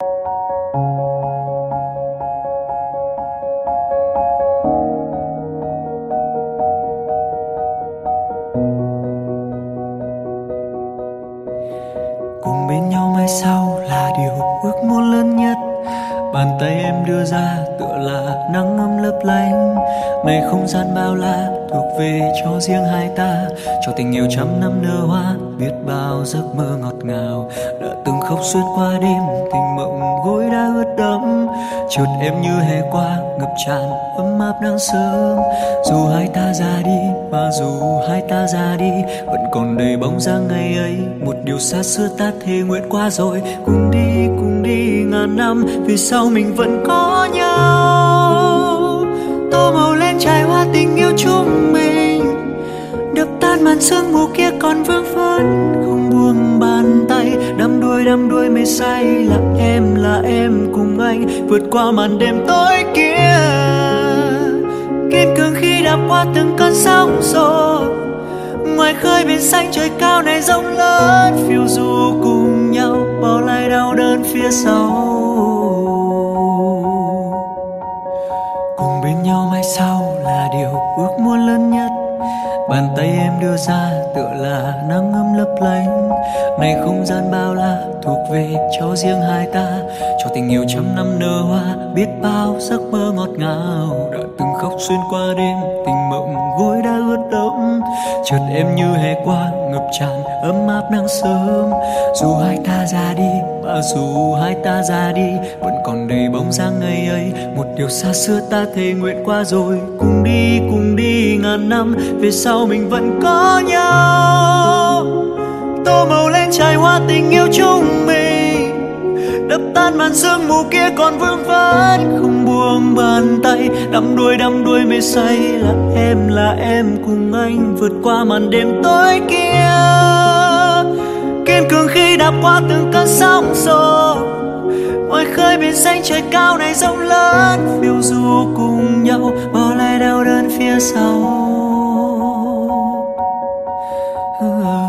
cùng bên nhau mai sau là điều ước muốn lớn nhất bàn tay em đưa ra, tựa là nắng ấm lấp lánh. Này không gian bao la, thuộc về cho riêng hai ta. Cho tình yêu trăm năm nở hoa, biết bao giấc mơ ngọt ngào. Đã từng khóc suốt qua đêm, tình mộng gối đã ướt đẫm. Chợt em như hè qua, ngập tràn ấm áp nắng sớm dù hai ta ra đi, và dù hai ta ra đi, vẫn còn đầy bóng dáng ngày ấy. Một điều xa xưa ta thề nguyện qua rồi cùng đi cùng đi ngàn năm, vì sao mình vẫn có nhau? Tô màu lên trải hoa tình yêu chúng mình. Đập tan màn sương mù kia còn vương vấn không buông bàn tay. Đắm đuôi đắm đuôi mê say, là em là em cùng anh. Vượt qua màn đêm tối kia. Kiên cường khi đạp qua từng cơn sóng rồi ngoài khơi biển xanh trời cao này rộng lớn, phiêu du cùng nhau, bỏ lại đau đớn phía sau. Sau là điều ước muốn lớn nhất? Bàn tay em đưa ra tựa là nắng ấm lấp lánh. Này không gian bao la thuộc về cho riêng hai ta. Cho tình yêu trăm năm nở hoa, biết bao giấc mơ ngọt ngào. Đã từng khóc xuyên qua đêm, tình mộng gối đã ướt đẫm. Chợt em như hè qua, ngập tràn ấm áp nắng sớm. Dù hai ta ra đi và dù hai ta ra đi, vẫn còn đầy bóng dáng ngày ấy. Một điều xa xưa ta thề nguyện qua rồi, cùng đi năm, về sau mình vẫn có nhau. Tô màu lên trải hoa tình yêu chúng mình. Đập tan màn sương mù kia còn vương vấn không buông bàn tay. Đắm đuôi đắm đuôi mê say là em là em cùng anh vượt qua màn đêm tối kia. Kiên cường khi đạp qua từng cơn sóng gió. Ngoài khơi biển xanh trời cao này rộng lớn, phiêu du cùng nhau, bỏ lại đau đớn phía sau. 嗯